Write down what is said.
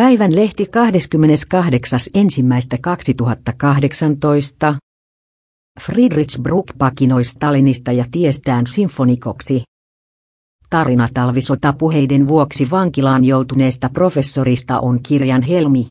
Päivän lehti 28.1.2018. Friedrich Bruck pakinoi Stalinista ja tiestään sinfonikoksi. Tarina talvisotapuheiden vuoksi vankilaan joutuneesta professorista on kirjan helmi.